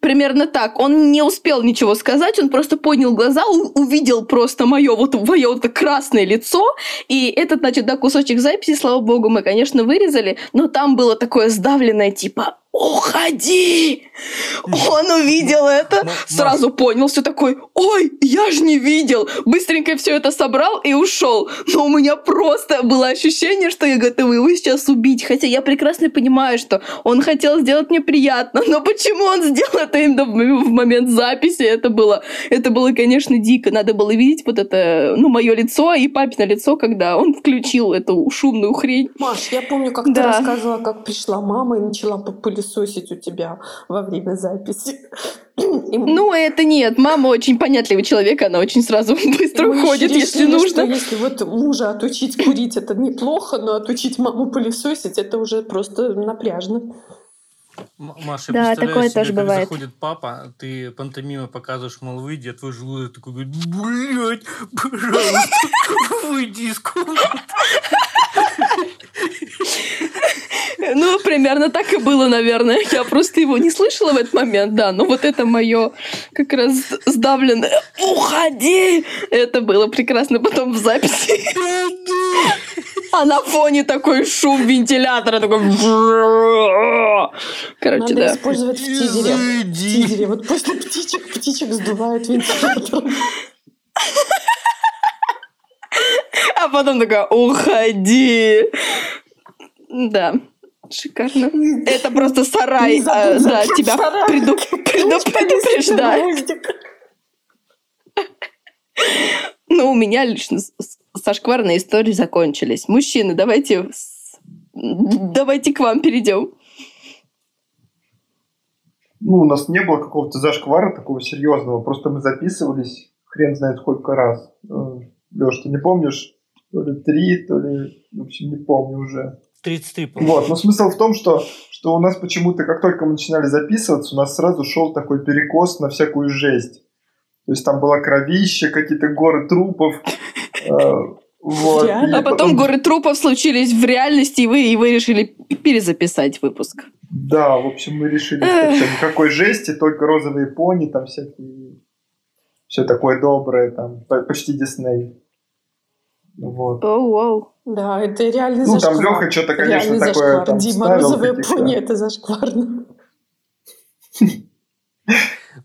Примерно так. Он не успел ничего сказать, он просто поднял глаза, увидел просто мое вот, мое вот красное лицо, и этот, значит, да, кусочек записи, слава богу, мы, конечно, вырезали, но там было такое сдавленное, типа, уходи! Он увидел это, сразу понял, все такой, ой, я же не видел! Быстренько все это собрал и ушел. Но у меня просто было ощущение, что я готова его сейчас убить. Хотя я прекрасно понимаю, что он хотел сделать мне приятно, но почему он сделал это именно в момент записи? Это было, это было, конечно, дико. Надо было видеть вот это, ну, мое лицо и папино лицо, когда он включил эту шумную хрень. Маш, я помню, как да. ты рассказывала, как пришла мама и начала популяризировать пылесосить у тебя во время записи. [clears throat] Ну, это нет. Мама очень понятливый человек, она очень сразу [laughs] быстро уходит, если нужно. Что если вот мужа отучить курить, это неплохо, но отучить маму пылесосить, это уже просто напряжно. Маша, да, такое себе, тоже бывает. заходит папа, ты пантомима показываешь, мол, выйди, а твой желудок такой говорит, блядь, пожалуйста, [laughs] выйди из комнаты. [laughs] Ну, примерно так и было, наверное. Я просто его не слышала в этот момент, да. Но вот это мое как раз сдавленное «Уходи!» Это было прекрасно потом в записи. А на фоне такой шум вентилятора, такой... Короче, Надо да. использовать в тизере. В тизере. Вот после птичек, птичек сдувают вентилятор. А потом такая, уходи. Да. Шикарно. [laughs] Это просто сарай, а, да, тебя преду, [laughs] преду, предупреждает. [laughs] Ну, у меня лично сошкварные истории закончились. Мужчины, давайте, давайте к вам перейдем. Ну, у нас не было какого-то зашквара такого серьезного. Просто мы записывались, хрен знает сколько раз. Э, Леш, ты не помнишь? То ли три, то ли... В общем, не помню уже. 33, по-моему. Вот, но смысл в том, что, что у нас почему-то, как только мы начинали записываться, у нас сразу шел такой перекос на всякую жесть. То есть там была кровища, какие-то горы трупов. Э, вот. А потом горы трупов случились в реальности, и вы, и вы решили перезаписать выпуск. Да, в общем, мы решили, что никакой жести, только розовые пони, там всякие, все такое доброе, там, почти Дисней. Вот. Оу, оу. Да, это реально ну, зашквар. Ну, там Леха что-то, конечно, реальный такое зашквар. там Дима, розовые пони, это зашкварно.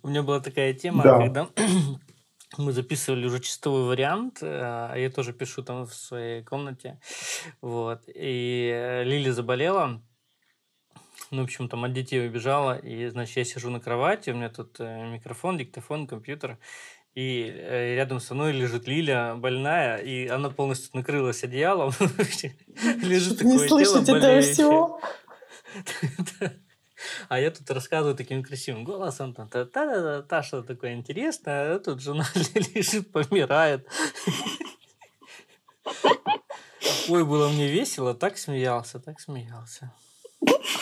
У меня была такая тема, да. когда мы записывали уже чистовой вариант, а я тоже пишу там в своей комнате, вот, и Лили заболела, ну, в общем, там от детей убежала, и, значит, я сижу на кровати, у меня тут э, микрофон, диктофон, компьютер, и э, рядом со мной лежит Лиля больная, и она полностью накрылась одеялом. [laughs] Лежит такое тело болеющее. [laughs] А я тут рассказываю таким красивым голосом, там, та та та та что такое интересное, а тут жена [laughs] лежит, помирает. Ой, было мне весело, так смеялся, так смеялся.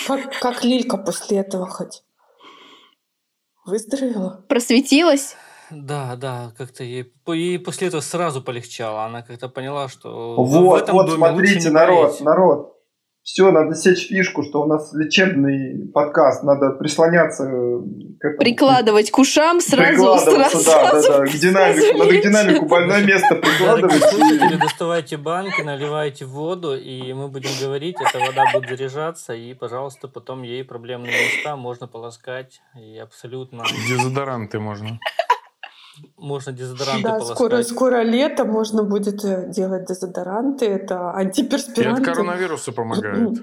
Как, как Лилька после этого хоть? Выздоровела? Просветилась? Да, да, как-то ей, ей после этого сразу полегчало. Она как-то поняла, что вот, в этом вот, доме смотрите, народ, болеть. народ. Все, надо сечь фишку, что у нас лечебный подкаст, надо прислоняться к этому. Прикладывать к ушам сразу, сразу, да, да, да, к динамику, надо к динамику больное место прикладывать. Слушатели, доставайте банки, наливайте воду, и мы будем говорить, эта вода будет заряжаться, и, пожалуйста, потом ей проблемные места можно полоскать, и абсолютно... Дезодоранты можно. Можно дезодоранты Да, полоскать. скоро, скоро лето, можно будет э, делать дезодоранты. Это антиперспиранты. И от коронавируса помогает.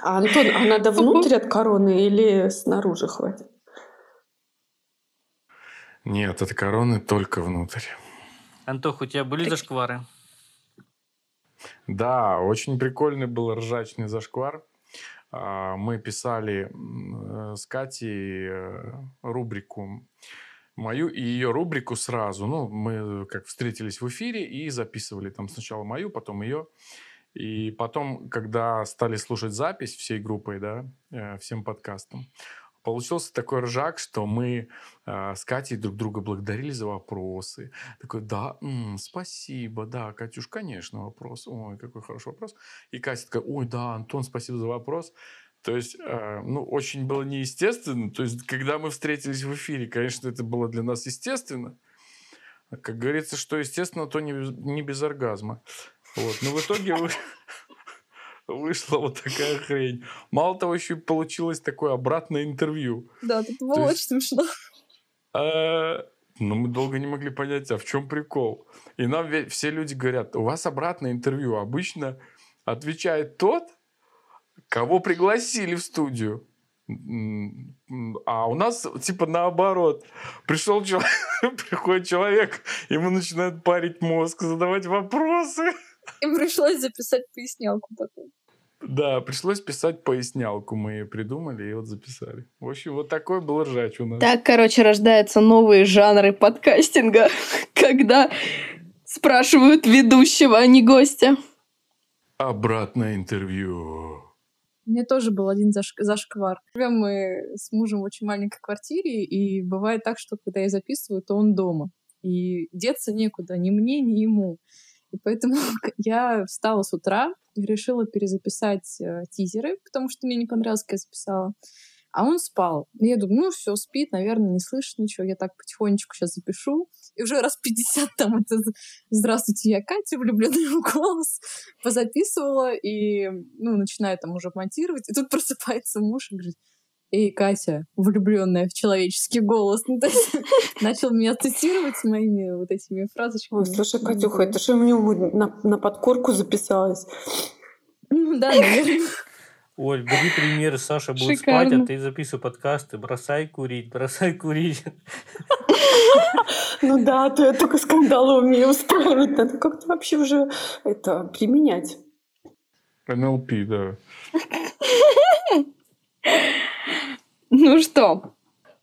А, Антон, а надо внутрь от короны или снаружи хватит? Нет, от короны только внутрь. Антох, у тебя были зашквары? Да, очень прикольный был ржачный зашквар. А, мы писали э, с Катей э, рубрику мою и ее рубрику сразу. Ну, мы как встретились в эфире и записывали там сначала мою, потом ее. И потом, когда стали слушать запись всей группой, да, э, всем подкастам, получился такой ржак, что мы э, с Катей друг друга благодарили за вопросы. Такой, да, м, спасибо, да, Катюш, конечно, вопрос. Ой, какой хороший вопрос. И Катя такая, ой, да, Антон, спасибо за вопрос. То есть, э, ну, очень было неестественно. То есть, когда мы встретились в эфире, конечно, это было для нас естественно. Как говорится, что естественно, то не, не без оргазма. Вот. Но в итоге вы... [laughs] вышла вот такая хрень. Мало того, еще и получилось такое обратное интервью. Да, это было очень смешно. [laughs] А, но мы долго не могли понять, а в чем прикол. И нам все люди говорят, у вас обратное интервью. Обычно отвечает тот, Кого пригласили в студию? А у нас типа наоборот. Пришел человек, [laughs] приходит человек, ему начинают парить мозг, задавать вопросы. И пришлось записать пояснялку потом. Да, пришлось писать пояснялку. Мы ее придумали и вот записали. В общем, вот такой был ржач у нас. Так, короче, рождаются новые жанры подкастинга, [laughs] когда спрашивают ведущего, а не гостя. Обратное интервью. Меня тоже был один заш... зашквар. Живем мы с мужем в очень маленькой квартире, и бывает так, что когда я записываю, то он дома. И деться некуда ни мне, ни ему. И поэтому [laughs] я встала с утра и решила перезаписать э, тизеры, потому что мне не понравилось, как я записала. А он спал. И я думаю, ну все, спит, наверное, не слышит ничего. Я так потихонечку сейчас запишу. И уже раз 50 там это «Здравствуйте, я Катя, влюбленный в голос» позаписывала. И, ну, начинаю там уже монтировать. И тут просыпается муж и говорит, Эй, Катя, влюбленная в человеческий голос. Ну, то есть, [laughs] начал меня цитировать с моими вот этими фразочками. Ой, слушай, Катюха, это что мне на, на подкорку записалось? Ну [laughs] да, наверное. Оль, бери пример, Саша будет Шикарно. спать, а ты записывай подкасты. Бросай курить, бросай курить. Ну да, то я только скандалы умею устраивать. Надо как-то вообще уже это применять. НЛП, да. Ну что,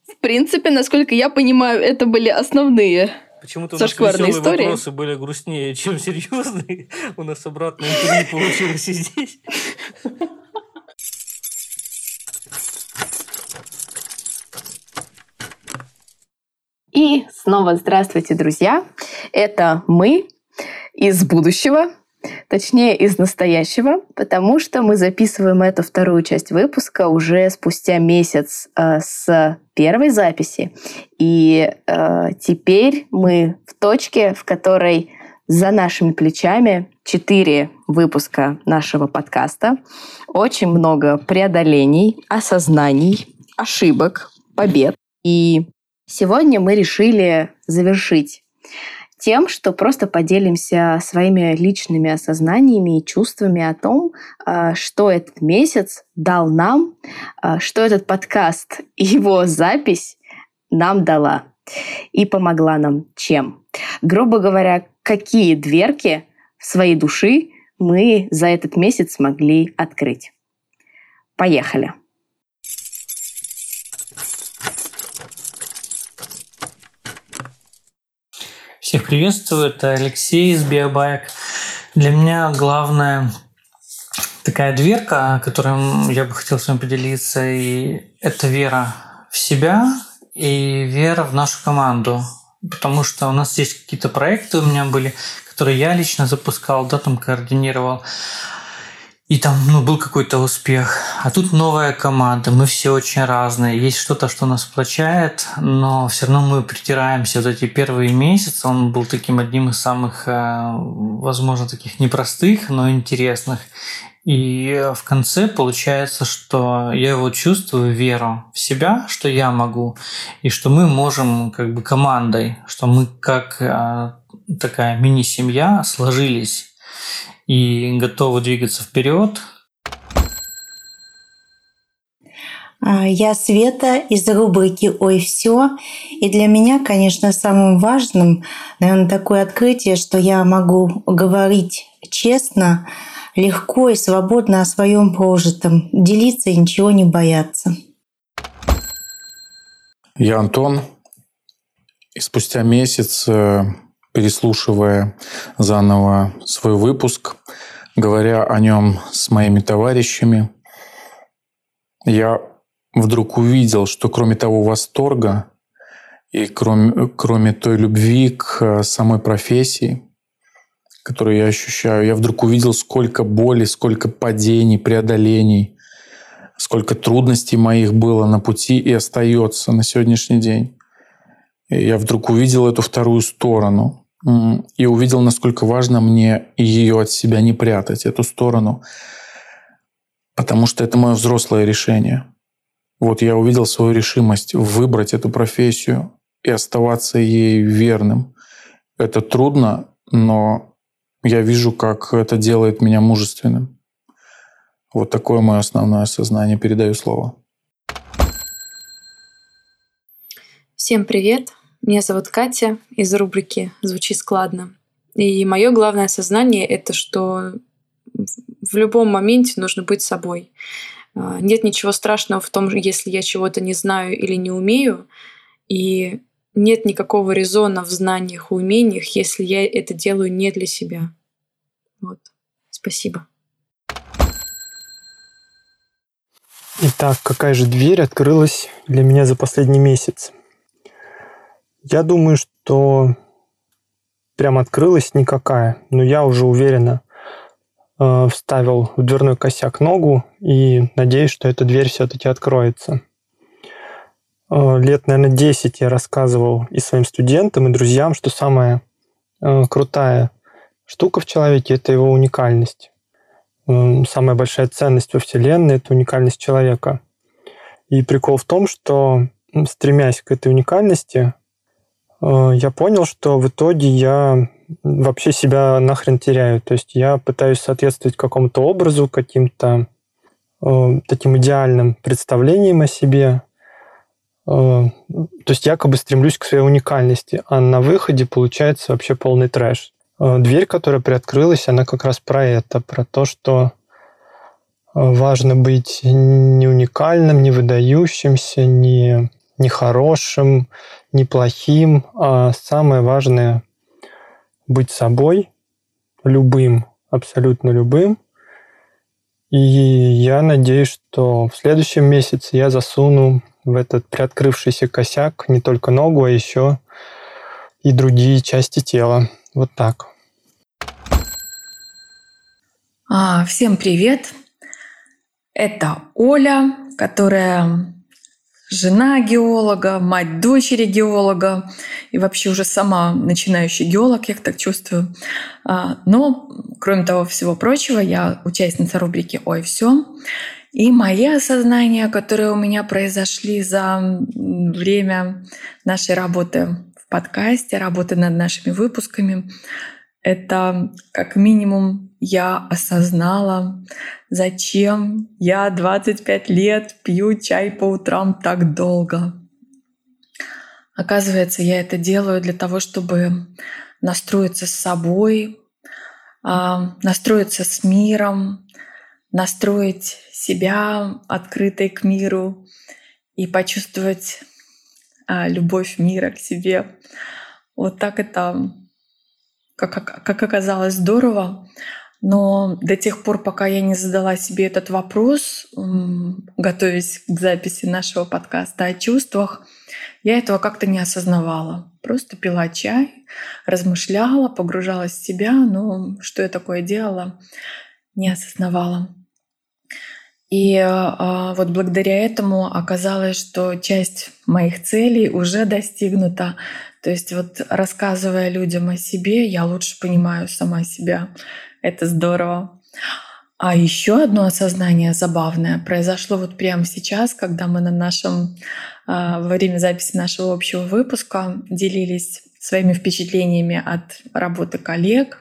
в принципе, насколько я понимаю, это были основные Почему-то у нас веселые истории. вопросы были грустнее, чем серьезные. У нас обратно не получилось и здесь. И снова здравствуйте, друзья. Это мы из будущего, точнее из настоящего, потому что мы записываем эту вторую часть выпуска уже спустя месяц э, с первой записи. И э, теперь мы в точке, в которой за нашими плечами четыре выпуска нашего подкаста, очень много преодолений, осознаний, ошибок, побед. И Сегодня мы решили завершить тем, что просто поделимся своими личными осознаниями и чувствами о том, а, что этот месяц дал нам, а, что этот подкаст [laughs] и его запись нам дала и помогла нам чем. Грубо говоря, какие дверки в своей души мы за этот месяц смогли открыть. Поехали! Всех приветствую, это Алексей из Биобайк. Для меня главная такая дверка, которой я бы хотел с вами поделиться, и это вера в себя и вера в нашу команду. Потому что у нас здесь какие-то проекты у меня были, которые я лично запускал, да, там координировал и там ну, был какой-то успех. А тут новая команда, мы все очень разные. Есть что-то, что нас сплочает, но все равно мы притираемся. Вот эти первые месяцы он был таким одним из самых, э, возможно, таких непростых, но интересных. И в конце получается, что я его чувствую, веру в себя, что я могу, и что мы можем как бы командой, что мы как э, такая мини-семья сложились и готовы двигаться вперед. А, я Света из рубрики «Ой, все». И для меня, конечно, самым важным, наверное, такое открытие, что я могу говорить честно, легко и свободно о своем прожитом, делиться и ничего не бояться. Я Антон. И спустя месяц э, переслушивая заново свой выпуск, говоря о нем с моими товарищами, я вдруг увидел, что кроме того восторга и кроме, кроме той любви к самой профессии, которую я ощущаю, я вдруг увидел, сколько боли, сколько падений, преодолений, сколько трудностей моих было на пути и остается на сегодняшний день. И я вдруг увидел эту вторую сторону – и увидел, насколько важно мне ее от себя не прятать, эту сторону, потому что это мое взрослое решение. Вот я увидел свою решимость выбрать эту профессию и оставаться ей верным. Это трудно, но я вижу, как это делает меня мужественным. Вот такое мое основное сознание. Передаю слово. Всем привет! Меня зовут Катя из рубрики «Звучи складно». И мое главное сознание — это что в любом моменте нужно быть собой. А, нет ничего страшного в том, если я чего-то не знаю или не умею, и нет никакого резона в знаниях и умениях, если я это делаю не для себя. Вот. Спасибо. Итак, какая же дверь открылась для меня за последний месяц? Я думаю, что прям открылась никакая, но я уже уверенно э, вставил в дверной косяк ногу и надеюсь, что эта дверь все-таки откроется. Э, лет, наверное, 10 я рассказывал и своим студентам, и друзьям, что самая э, крутая штука в человеке – это его уникальность. Э, самая большая ценность во Вселенной – это уникальность человека. И прикол в том, что стремясь к этой уникальности, я понял, что в итоге я вообще себя нахрен теряю. То есть я пытаюсь соответствовать какому-то образу, каким-то э, таким идеальным представлениям о себе. Э, то есть якобы стремлюсь к своей уникальности, а на выходе получается вообще полный трэш. Э, дверь, которая приоткрылась, она как раз про это, про то, что э, важно быть не уникальным, не выдающимся, не ни хорошим, ни плохим, а самое важное — быть собой, любым, абсолютно любым. И я надеюсь, что в следующем месяце я засуну в этот приоткрывшийся косяк не только ногу, а еще и другие части тела. Вот так. А, всем привет! Это Оля, которая жена геолога, мать дочери геолога и вообще уже сама начинающий геолог, я так чувствую. А, но, кроме того всего прочего, я участница рубрики «Ой, все». И мои осознания, которые у меня произошли за время нашей работы в подкасте, работы над нашими выпусками, это как минимум я осознала, зачем я 25 лет пью чай по утрам так долго. Оказывается, я это делаю для того, чтобы настроиться с собой, а, настроиться с миром, настроить себя открытой к миру и почувствовать а, любовь мира к себе. Вот так это как, как оказалось, здорово. Но до тех пор, пока я не задала себе этот вопрос, готовясь к записи нашего подкаста о чувствах, я этого как-то не осознавала. Просто пила чай, размышляла, погружалась в себя, но что я такое делала, не осознавала. И а, вот благодаря этому оказалось, что часть моих целей уже достигнута. То есть вот рассказывая людям о себе, я лучше понимаю сама себя. Это здорово. А еще одно осознание забавное произошло вот прямо сейчас, когда мы на нашем а, во время записи нашего общего выпуска делились своими впечатлениями от работы коллег,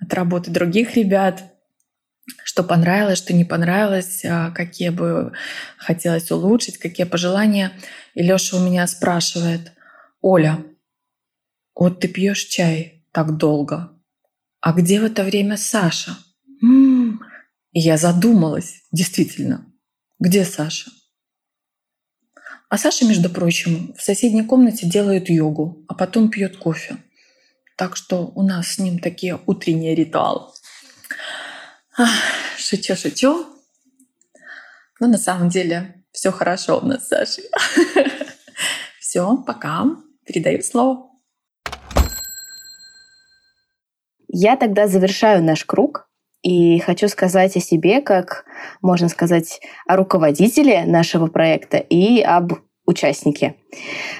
от работы других ребят, что понравилось, что не понравилось, а, какие бы хотелось улучшить, какие пожелания. И Лёша у меня спрашивает, Оля, вот ты пьешь чай так долго. А где в это время Саша? М-м-м. И я задумалась, действительно, где Саша? А Саша, между прочим, в соседней комнате делает йогу, а потом пьет кофе. Так что у нас с ним такие утренние ритуалы. Шучу, шучу. Но на самом деле все хорошо у нас с Сашей. [laughs] Все, пока. Передаю слово. Я тогда завершаю наш круг и хочу сказать о себе, как, можно сказать, о руководителе нашего проекта и об участнике.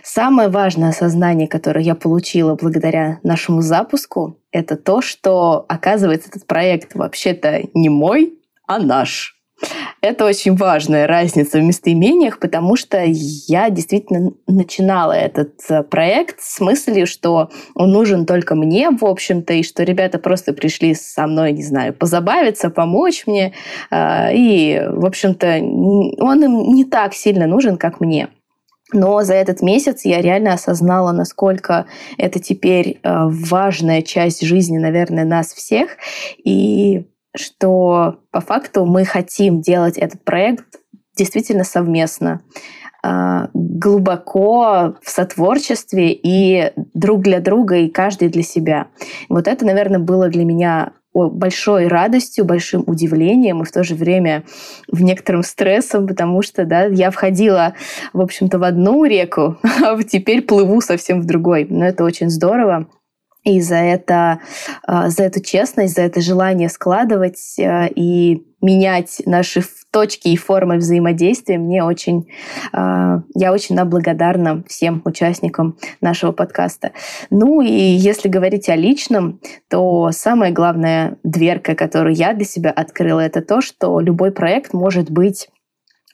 Самое важное осознание, которое я получила благодаря нашему запуску, это то, что, оказывается, этот проект вообще-то не мой, а наш. Это очень важная разница в местоимениях, потому что я действительно начинала этот э, проект с мыслью, что он нужен только мне, в общем-то, и что ребята просто пришли со мной, не знаю, позабавиться, помочь мне. Э, и, в общем-то, он им не так сильно нужен, как мне. Но за этот месяц я реально осознала, насколько это теперь э, важная часть жизни, наверное, нас всех. И что по факту мы хотим делать этот проект действительно совместно, а, глубоко в сотворчестве и друг для друга, и каждый для себя. Вот это, наверное, было для меня большой радостью, большим удивлением и в то же время в некотором стрессом, потому что да, я входила, в общем-то, в одну реку, [laughs] а теперь плыву совсем в другой. Но это очень здорово. И за это, а, за эту честность, за это желание складывать а, и менять наши точки и формы взаимодействия мне очень, а, я очень благодарна всем участникам нашего подкаста. Ну и если говорить о личном, то самая главная дверка, которую я для себя открыла, это то, что любой проект может быть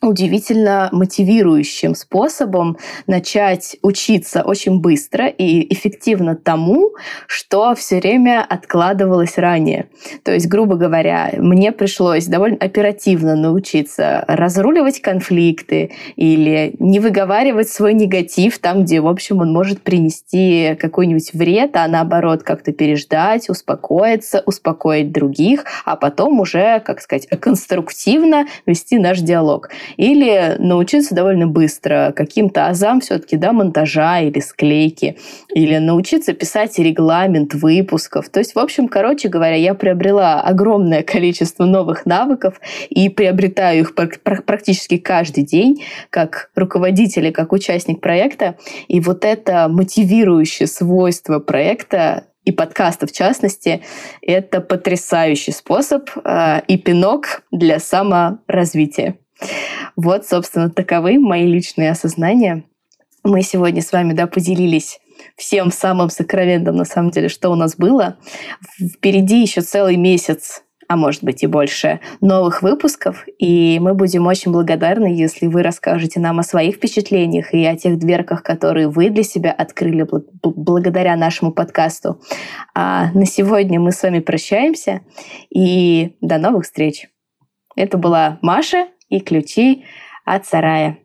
удивительно мотивирующим способом начать учиться очень быстро и эффективно тому, что все время откладывалось ранее. То есть, грубо говоря, мне пришлось довольно оперативно научиться разруливать конфликты или не выговаривать свой негатив там, где, в общем, он может принести какой-нибудь вред, а наоборот как-то переждать, успокоиться, успокоить других, а потом уже, как сказать, конструктивно вести наш диалог. Или научиться довольно быстро каким-то азам все-таки, да, монтажа или склейки, или научиться писать регламент выпусков. То есть, в общем, короче говоря, я приобрела огромное количество новых навыков и приобретаю их практически каждый день как руководитель и как участник проекта. И вот это мотивирующее свойство проекта и подкаста в частности, это потрясающий способ э, и пинок для саморазвития. Вот, собственно, таковы мои личные осознания. Мы сегодня с вами да, поделились всем самым сокровенным, на самом деле, что у нас было. Впереди еще целый месяц а может быть и больше, новых выпусков. И мы будем очень благодарны, если вы расскажете нам о своих впечатлениях и о тех дверках, которые вы для себя открыли благодаря нашему подкасту. А на сегодня мы с вами прощаемся и до новых встреч. Это была Маша и ключи от сарая.